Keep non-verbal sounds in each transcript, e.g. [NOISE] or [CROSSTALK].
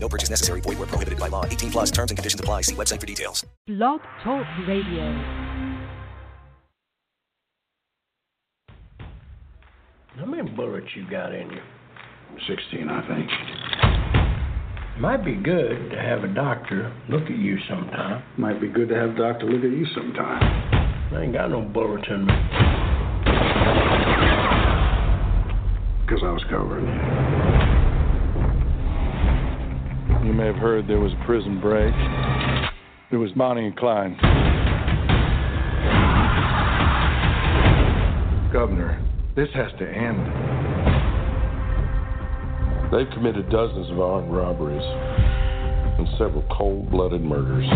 No purchase necessary. Void where prohibited by law. 18 plus terms and conditions apply. See website for details. Blog Talk Radio. How many bullets you got in you? 16, I think. Might be good to have a doctor look at you sometime. Might be good to have a doctor look at you sometime. I ain't got no bullets in me. Because I was covering you. You may have heard there was a prison break. It was Bonnie and Clyde. Governor, this has to end. They've committed dozens of armed robberies and several cold blooded murders.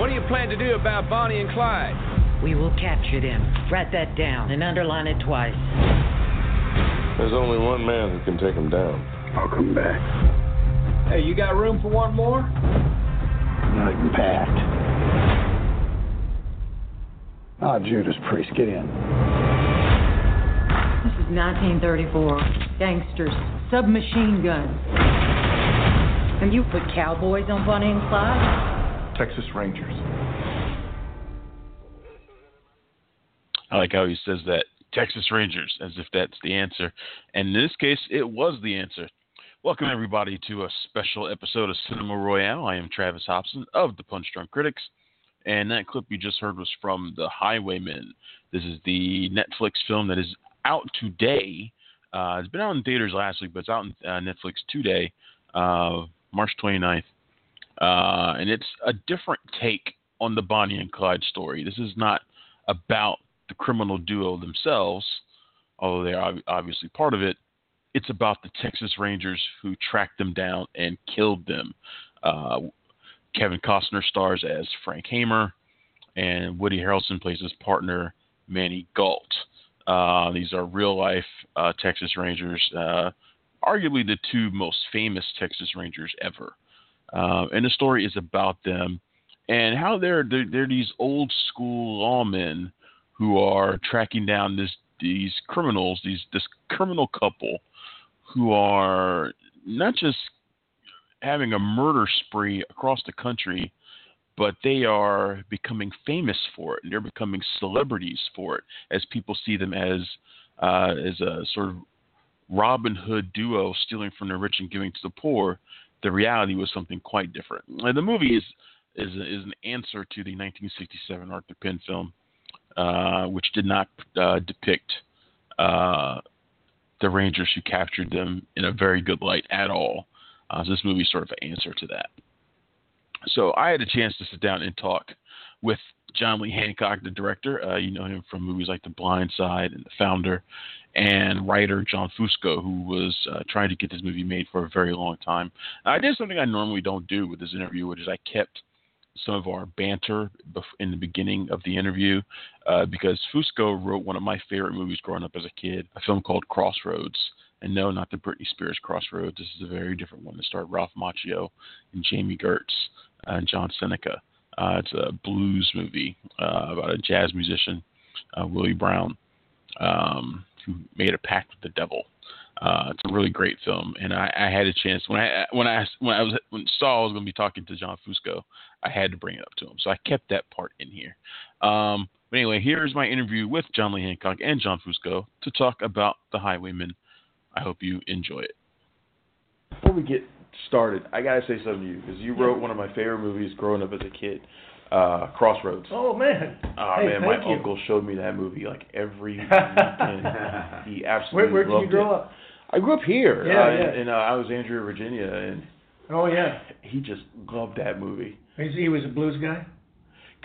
What do you plan to do about Bonnie and Clyde? We will capture them. Write that down and underline it twice. There's only one man who can take them down. I'll come back. Hey, you got room for one more? Not even packed. Ah, Judas Priest, get in. This is 1934. Gangsters, submachine guns. And you put cowboys on Bonnie and Clyde? Texas Rangers. I like how he says that. Texas Rangers, as if that's the answer. And in this case, it was the answer. Welcome, everybody, to a special episode of Cinema Royale. I am Travis Hobson of the Punch Drunk Critics. And that clip you just heard was from The Highwaymen. This is the Netflix film that is out today. Uh, it's been out in theaters last week, but it's out on uh, Netflix today, uh, March 29th. Uh, and it's a different take on the Bonnie and Clyde story. This is not about the criminal duo themselves, although they are obviously part of it. It's about the Texas Rangers who tracked them down and killed them. Uh, Kevin Costner stars as Frank Hamer, and Woody Harrelson plays his partner Manny Gault. Uh, these are real life uh, Texas Rangers, uh, arguably the two most famous Texas Rangers ever. Uh, and the story is about them and how they're, they're they're these old school lawmen who are tracking down this these criminals, these this criminal couple who are not just having a murder spree across the country, but they are becoming famous for it, and they're becoming celebrities for it, as people see them as uh, as a sort of Robin Hood duo stealing from the rich and giving to the poor. The reality was something quite different. And the movie is is is an answer to the 1967 Arthur Penn film, uh, which did not uh, depict uh, the Rangers who captured them in a very good light at all. Uh, so this movie is sort of an answer to that. So I had a chance to sit down and talk with John Lee Hancock, the director. Uh, you know him from movies like The Blind Side and The Founder, and writer John Fusco, who was uh, trying to get this movie made for a very long time. I did something I normally don't do with this interview, which is I kept some of our banter in the beginning of the interview uh, because Fusco wrote one of my favorite movies growing up as a kid, a film called Crossroads. And no, not the Britney Spears Crossroads. This is a very different one that starred Ralph Macchio and Jami Gertz and John Seneca. Uh, it's a blues movie uh, about a jazz musician, uh, Willie Brown, um, who made a pact with the devil. Uh, it's a really great film, and I, I, had a chance when I when I when I was when saw I was going to be talking to John Fusco, I had to bring it up to him, so I kept that part in here. Um, but anyway, here's my interview with John Lee Hancock and John Fusco to talk about The Highwaymen. I hope you enjoy it. Before we get started, I gotta say something to you because you wrote one of my favorite movies growing up as a kid, uh, Crossroads. Oh man! Oh hey, man, my you. uncle showed me that movie like every [LAUGHS] weekend. he absolutely where, where did you grow it. up? I grew up here. Yeah, uh, yeah. In, in uh, Alexandria, Virginia, and Oh yeah. he just loved that movie. He was a blues guy.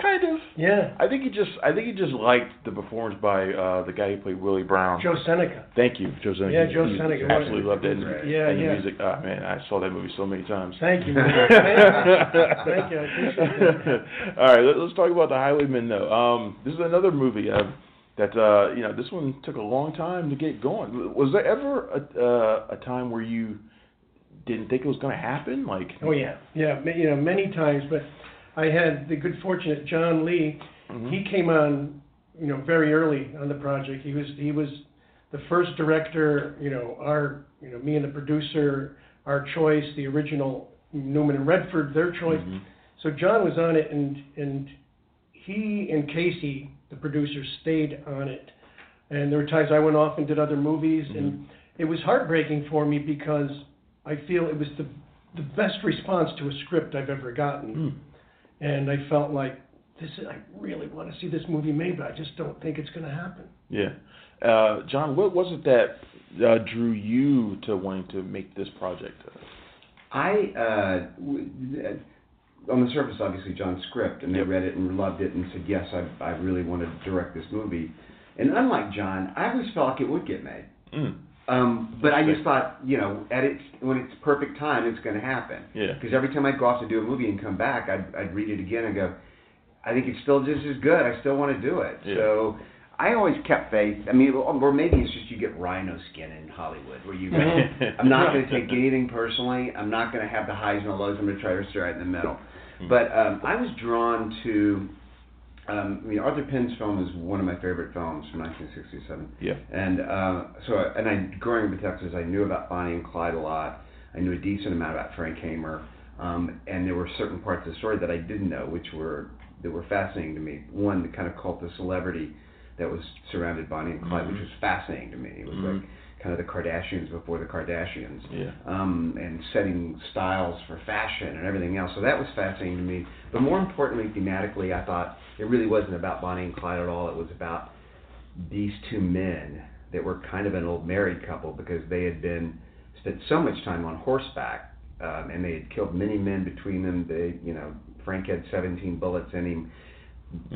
Kind of. Yeah. I think he just I think he just liked the performance by uh, the guy who played Willie Brown. Joe Seneca. Thank you, Joe Seneca. Yeah, Joe He- Seneca. Absolutely loved it. And, Yeah, and the yeah. music. Oh man, I saw that movie so many times. Thank you. [LAUGHS] Thank you. I appreciate that. [LAUGHS] All right, let, us talk about the Highwaymen though. Um, this is another movie uh, that uh, you know this one took a long time to get going. Was there ever a, uh, a time where you didn't think it was going to happen? Like, Oh yeah, yeah. You know, many times. But I had the good fortune that John Lee. Mhm. He came on, you know, very early on the project. He was he was the first director. You know, our you know me and the producer, our choice, the original Newman and Redford, their choice. Mhm. So John was on it, and and he and Casey, the producer, stayed on it. And there were times I went off and did other movies, and it was heartbreaking for me because I feel it was the the best response to a script I've ever gotten, Hmm. and I felt like this. Is, I really want to see this movie made, but I just don't think it's going to happen. Yeah. Uh, John, what was it that uh, drew you to wanting to make this project? I, uh, w- uh, on the surface, obviously, John's script, and they Yep. read it and loved it and said, yes, I, I really want to direct this movie. And unlike John, I always felt like it would get made. Mm. Um, but I just thought, you know, at its when it's perfect time, it's going to happen. Yeah. Because every time I'd go off to do a movie and come back, I'd, I'd read it again and go, I think it's still just as good. I still want to do it. Yeah. So I always kept faith. I mean, or maybe it's just you get rhino skin in Hollywood, where you go, [LAUGHS] I'm not going to take anything personally. I'm not going to have the highs and the lows. I'm going to try to stay right in the middle. But um, I was drawn to. Um, I mean, Arthur Penn's film is one of my favorite films from 1967. Yeah. And uh, so, and I growing up in Texas, I knew about Bonnie and Clyde a lot. I knew a decent amount about Frank Hamer, um, and there were certain parts of the story that I didn't know, which were that were fascinating to me. One, the kind of cult of celebrity that was surrounded Bonnie and Clyde, which was fascinating to me. It was Mhm. like kind of the Kardashians before the Kardashians Yeah. um, and setting styles for fashion and everything else. So that was fascinating to me. But more importantly, thematically, I thought it really wasn't about Bonnie and Clyde at all. It was about these two men that were kind of an old married couple because they had been spent so much time on horseback um, and they had killed many men between them. They, you know, Frank had 17 bullets in him.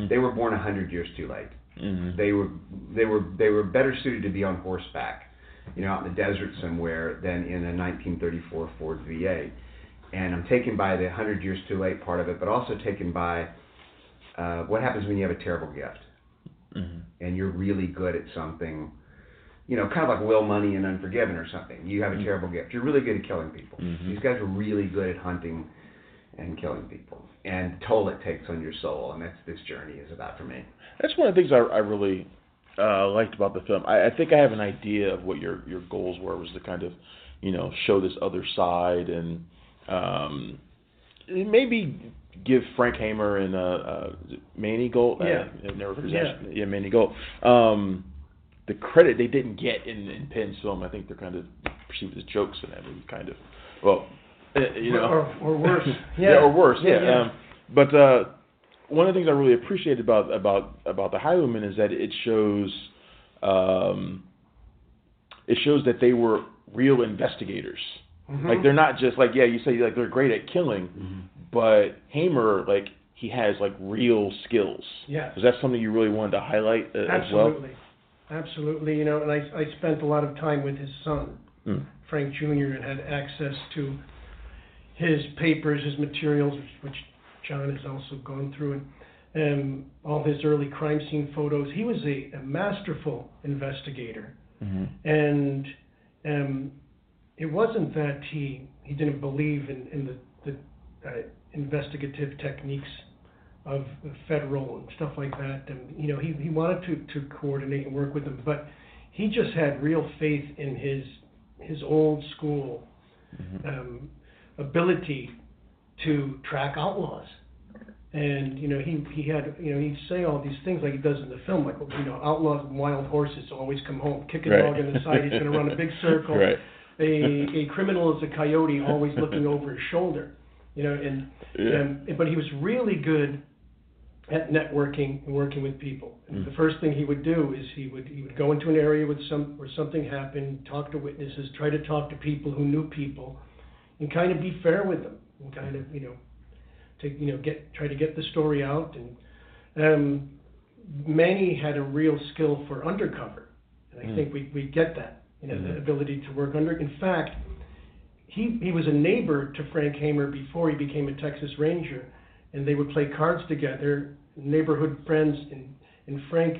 They were born 100 years too late Mhm. they were they were they were better suited to be on horseback, you know, out in the desert somewhere than in a 1934 Ford V8. And I'm taken by the 100 years too late part of it, but also taken by uh, what happens when you have a terrible gift Mhm. and you're really good at something. You know, kind of like Will Munny and Unforgiven or something. You have a Mhm. terrible gift. You're really good at killing people. Mhm. These guys are really good at hunting and killing people, and the toll it takes on your soul, and that's this journey is about for me. That's one of the things I, I really uh, liked about the film. I, I think I have an idea of what your your goals were was to kind of, you know, show this other side and um, maybe give Frank Hamer and uh, uh, Manny Gault. Yeah. I, never Yeah. yeah, Manny Gault. Um, the credit they didn't get in, in Penn's film. I think they're kind of perceived as jokes in that movie, kind of. Well, uh, you know, Or- or worse. yeah. [LAUGHS] Yeah. or worse. Yeah. Yeah, yeah. Um, but uh, one of the things I really appreciate about about about the Highwaymen is that it shows um, it shows that they were real investigators. Mhm. Like they're not just like yeah, you say like they're great at killing, but Hamer like he has like real skills. Yeah, Is that something you really wanted to highlight uh, as well? Absolutely. Absolutely. You know, and I, I spent a lot of time with his son, Mm. Frank Jr., and had access to his papers, his materials, which, which John has also gone through, and um, all his early crime scene photos. He was a, a masterful investigator. Mhm. And um, it wasn't that he, he didn't believe in, in the, the uh, investigative techniques of federal and stuff like that. And, you know, he, he wanted to, to coordinate and work with them, but he just had real faith in his, his old school um, ability to track outlaws. And you know he he had you know he'd say all these things like he does in the film like you know outlaws and wild horses always come home kick a Right. dog in the side he's going to run a big [LAUGHS] circle Right. a a criminal is a coyote always looking over his shoulder you know and Yeah. um, but he was really good at networking and working with people Mm. the first thing he would do is he would he would go into an area with some where something happened talk to witnesses try to talk to people who knew people and kind of be fair with them and kind of you know to you know get try to get the story out and Um, Manny had a real skill for undercover, and I Mm. think we, we get that, you know, the Mhm. ability to work under. In fact, he he was a neighbor to Frank Hamer before he became a Texas Ranger, and they would play cards together, neighborhood friends, and and Frank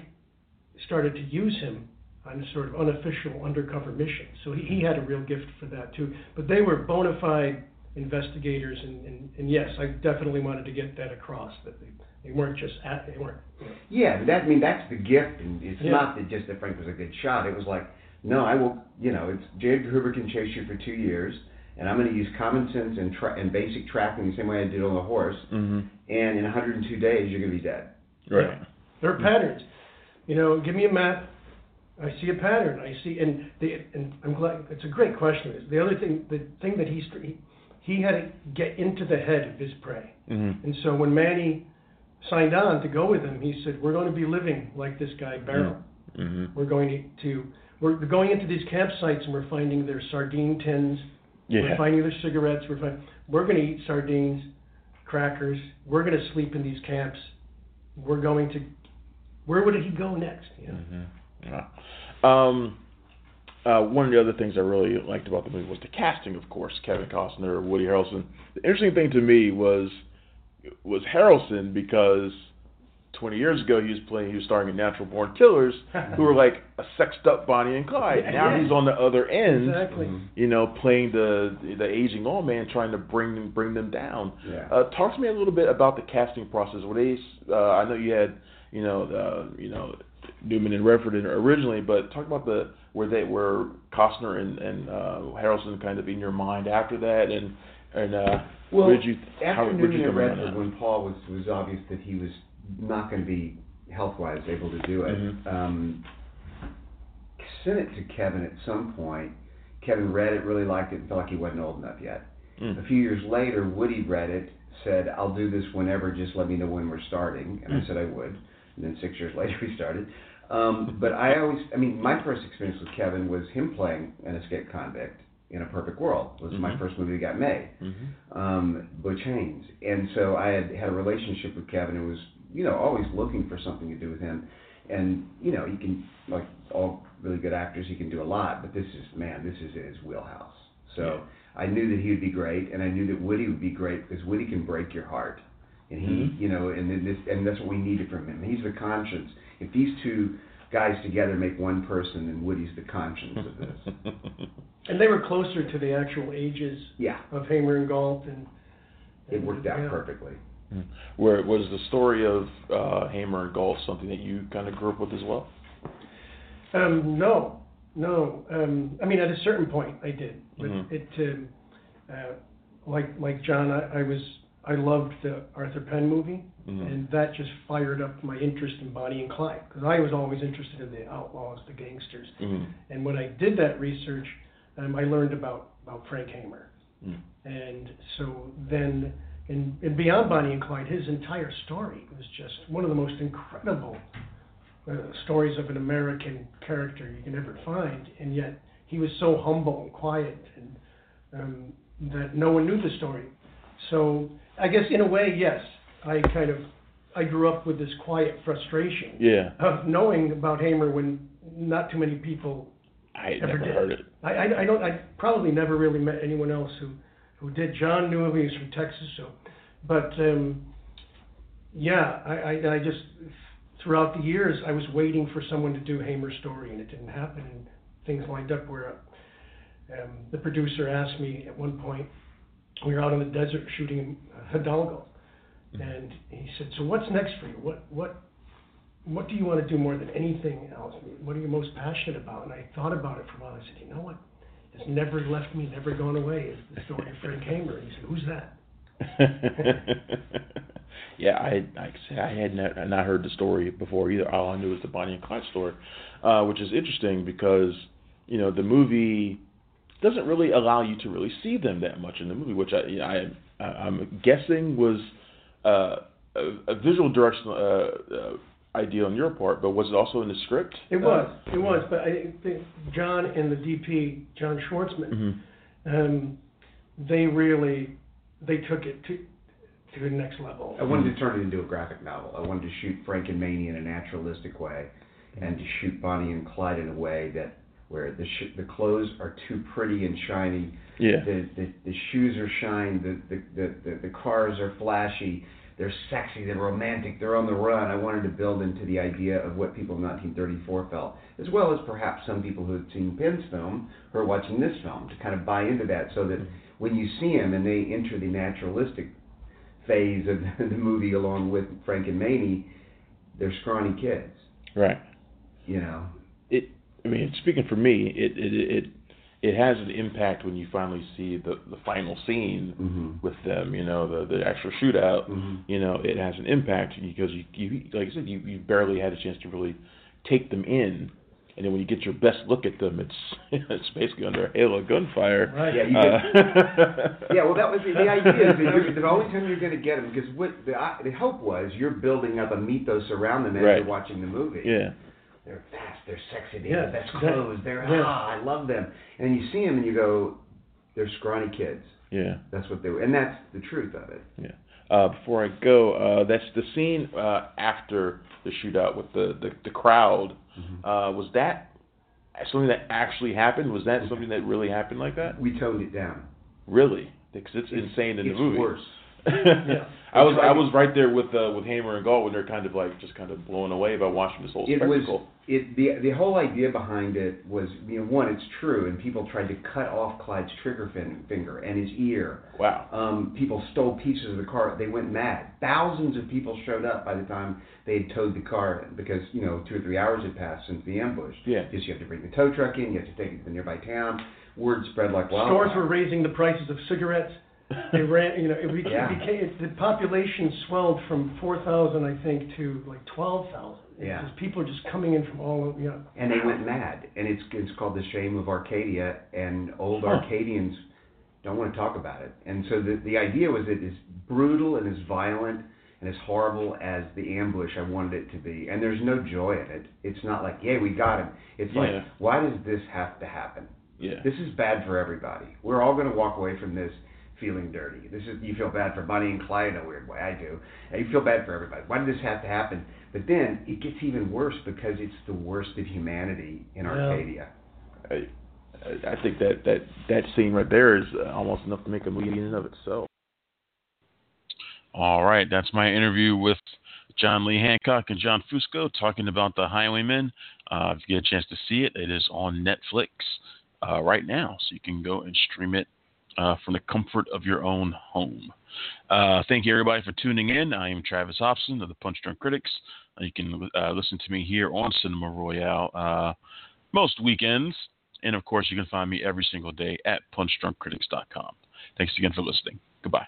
started to use him on a sort of unofficial undercover mission. So he, he had a real gift for that too. But they were bona fide investigators, and, and, and yes, I definitely wanted to get that across that they, they weren't just at they weren't. You know, Yeah, that I mean that's the gift, and it's Yeah. not that just that Frank was a good shot. It was like, no, I will. You know, it's J. Edgar Hoover can chase you for two years, and I'm going to use common sense and tra- and basic tracking the same way I did on the horse. hmm And in 102 days, you're going to be dead. Right. There are patterns. You know, give me a map. I see a pattern. I see, and the, and I'm glad. It's a great question. The other thing, the thing that he's he, he had to get into the head of his prey. hmm And so when Manny signed on to go with him, he said, "We're going to be living like this guy Barrow. hmm We're going to, to we're going into these campsites and we're finding their sardine tins. We're finding their cigarettes. We're find, we're going to eat sardines, crackers. We're going to sleep in these camps. We're going to. Where would he go next? You know? hmm Yeah. Um, uh, one of the other things I really liked about the movie was the casting, of course. Kevin Costner, Woody Harrelson. The interesting thing to me was was Harrelson because 20 years ago he was playing, he was starring in Natural Born Killers, [LAUGHS] who were like a sexed up Bonnie and Clyde. Yeah, now yeah. he's on the other end, Exactly. you know, playing the the aging old man, trying to bring them bring them down. Yeah. Uh, talk to me a little bit about the casting process. Were they? Uh, I know you had, you know, uh, you know, Newman and Redford originally, but talk about the were they were Costner and and uh, Harrelson kind of in your mind after that, and and uh, Well, did you how after did you come in Redford, when Paul was was obvious that he was not going to be health wise able to do it, Mhm. um, sent it to Kevin at some point. Kevin read it, really liked it, and felt like he wasn't old enough yet. Mm. A few years later, Woody read it, said, "I'll do this whenever. Just let me know when we're starting." And Mm. I said I would. And then six years [LAUGHS] later, we started. Um, but I always, I mean, my first experience with Kevin was him playing an escaped convict in a perfect world. Was my Mhm. first movie that got made Mhm. um, Butch Haynes. And so I had had a relationship with Kevin and was, you know, always looking for something to do with him. And, you know, you can, like all really good actors, he can do a lot, but this is, man, this is in his wheelhouse. So I knew that he would be great, and I knew that Woody would be great because Woody can break your heart. And he, Mhm. you know, and this, and that's what we needed from him. He's the conscience. If these two guys together make one person, then Woody's the conscience of this. [LAUGHS] And they were closer to the actual ages yeah, of Hamer and Gault, and, it worked out yeah. perfectly. Where was the story of uh, Hamer and Gault something that you kind of grew up with as well? Um, no, no. Um, I mean, at a certain point, I did. But Mhm. it, um, uh, like like John, I, I was I loved the Arthur Penn movie, Mhm. and that just fired up my interest in Bonnie and Clyde because I was always interested in the outlaws, the gangsters. Mhm. And when I did that research, um, I learned about about Frank Hamer. Mm. And so then, and, and beyond Bonnie and Clyde, his entire story was just one of the most incredible uh, stories of an American character you can ever find. And yet, he was so humble and quiet, and um, that no one knew the story. So I guess in a way, yes, I kind of I grew up with this quiet frustration Yeah, of knowing about Hamer when not too many people I had Ever never did. heard it. I, I, I don't. I probably never really met anyone else who, who did. John knew him. He was from Texas, so. But um, yeah, I, I, I just throughout the years I was waiting for someone to do Hamer's story, and it didn't happen. And things lined up where um, the producer asked me at one point. We were out in the desert shooting Hidalgo, and he said, "So what's next for you? What what what do you want to do more than anything else? What are you most passionate about? And I thought about it for a while. I said, you know what? It's never left me, never gone away. Is the story of Frank Hamer. He said, who's that? [LAUGHS] yeah, I like I say I had not, not heard the story before either. All I knew was the Bonnie and Clyde story, uh, which is interesting because you know the movie doesn't really allow you to really see them that much in the movie, which I you know, I I'm guessing was uh, a, a visual direction uh, uh, idea on your part, but was it also in the script? It was, it was. But I think John and the DP, John Schwartzman, hmm um, they really they took it to to the next level. I wanted to turn it into a graphic novel. I wanted to shoot Frank and Maney in a naturalistic way, and to shoot Bonnie and Clyde in a way that where the sh- the clothes are too pretty and shiny. Yeah. The the, the shoes are shine. The, the the the the cars are flashy. They're sexy. They're romantic. They're on the run. I wanted to build into the idea of what people in 1934 felt, as well as perhaps some people who had seen Penn's film who are watching this film to kind of buy into that, so that when you see them and they enter the naturalistic phase of [LAUGHS] the movie along with Frank and Maney, they're scrawny kids. Right. You know. It. I mean, speaking for me, it it it it has an impact when you finally see the the final scene Mm-hmm. with them. You know, the the actual shootout. Mhm. You know, it has an impact because you you like I said, you you barely had a chance to really take them in. And then when you get your best look at them, it's [LAUGHS] it's basically under a hail of gunfire. Right. Yeah, you Uh, [LAUGHS] Yeah, well, that was the, the idea. Is that you're, the only time you're going to get them because what the the hope was you're building up a mythos around them as Right. you're watching the movie. yeah. They're fast. They're sexy. They Yeah, have the best clothes. They're yeah. ah, I love them. And then you see them and you go, they're scrawny kids. Yeah. That's what they were, and that's the truth of it. Yeah. Uh, before I go, uh, that's the scene uh, after the shootout with the the, the crowd. Mm-hmm. Uh, was that something that actually happened? Was that something that really happened like that? We toned it down. Really? Because it's, insane in it's the movie. worse. [LAUGHS] Yeah. I was I was right there with uh, with Hamer and Gault when they're kind of like just kind of blown away by watching this whole It spectacle. was it the the whole idea behind it was you know one it's true and people tried to cut off Clyde's trigger fin- finger and his ear. Wow. Um, people stole pieces of the car. They went mad. Thousands of people showed up by the time they had towed the car because you know two or three hours had passed since the ambush. Yeah. Just you have to bring the tow truck in. You have to take it to the nearby town. Word spread like wildfire. Stores were raising the prices of cigarettes. They [LAUGHS] ran, you know, it became, Yeah. it became it, the population swelled from 4,000, I think, to like 12,000. It's Yeah. just people are just coming in from all over, yeah. and they went mad. And it's it's called the shame of Arcadia, and old. Arcadians don't want to talk about it. And so the the idea was it is brutal and as violent and as horrible as the ambush I wanted it to be. And there's no joy in it. It's not like, yeah, we got him. It's Yeah. like, why does this have to happen? Yeah. This is bad for everybody. We're all going to walk away from this feeling dirty. This is you feel bad for Bonnie and Clyde in a weird way. I do. And you feel bad for everybody. Why did this have to happen? But then it gets even worse because it's the worst of humanity in Yeah. Arcadia. I, I think that, that that scene right there is uh, almost enough to make a movie in and of itself. All right, that's my interview with John Lee Hancock and John Fusco talking about The Highwaymen. Uh, if you get a chance to see it, it is on Netflix uh, right now, so you can go and stream it uh, from the comfort of your own home. Uh, thank you, everybody, for tuning in. I am Travis Hobson of the Punch Drunk Critics. You can uh, listen to me here on Cinema Royale uh, most weekends. And of course, you can find me every single day at punchdrunkcritics.com. Thanks again for listening. Goodbye.